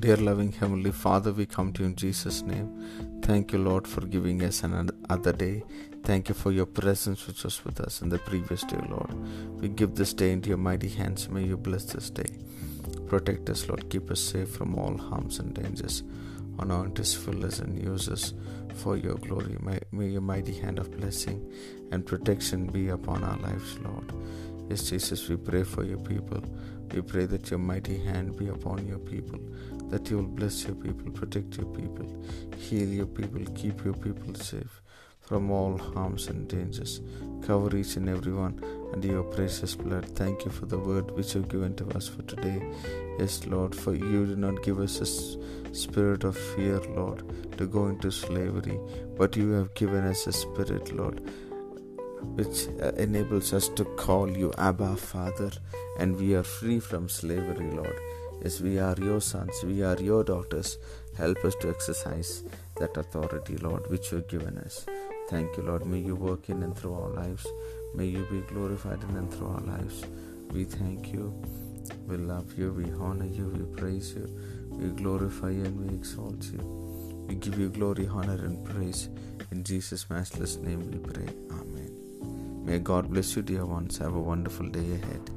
Dear loving Heavenly Father, we come to you in Jesus' name. Thank you, Lord, for giving us another day. Thank you for your presence which was with us in the previous day, Lord. We give this day into your mighty hands. May you bless this day. Protect us, Lord. Keep us safe from all harms and dangers. Anoint us, fill us, and use us for your glory. May, may your mighty hand of blessing and protection be upon our lives, Lord. Yes, Jesus, we pray for your people. We pray that your mighty hand be upon your people, that you will bless your people, protect your people, heal your people, keep your people safe from all harms and dangers. Cover each and every one under your precious blood. Thank you for the word which you have given to us for today. Yes, Lord, for you did not give us a spirit of fear, Lord, to go into slavery, but you have given us a spirit, Lord which uh, enables us to call you Abba Father, and we are free from slavery, Lord. Yes, we are your sons, we are your daughters. Help us to exercise that authority, Lord, which you have given us. Thank you, Lord. May you work in and through our lives. May you be glorified in and through our lives. We thank you. We love you. We honor you. We praise you. We glorify you and we exalt you. We give you glory, honor, and praise. In Jesus' matchless name we pray. Amen. May God bless you, dear ones. Have a wonderful day ahead.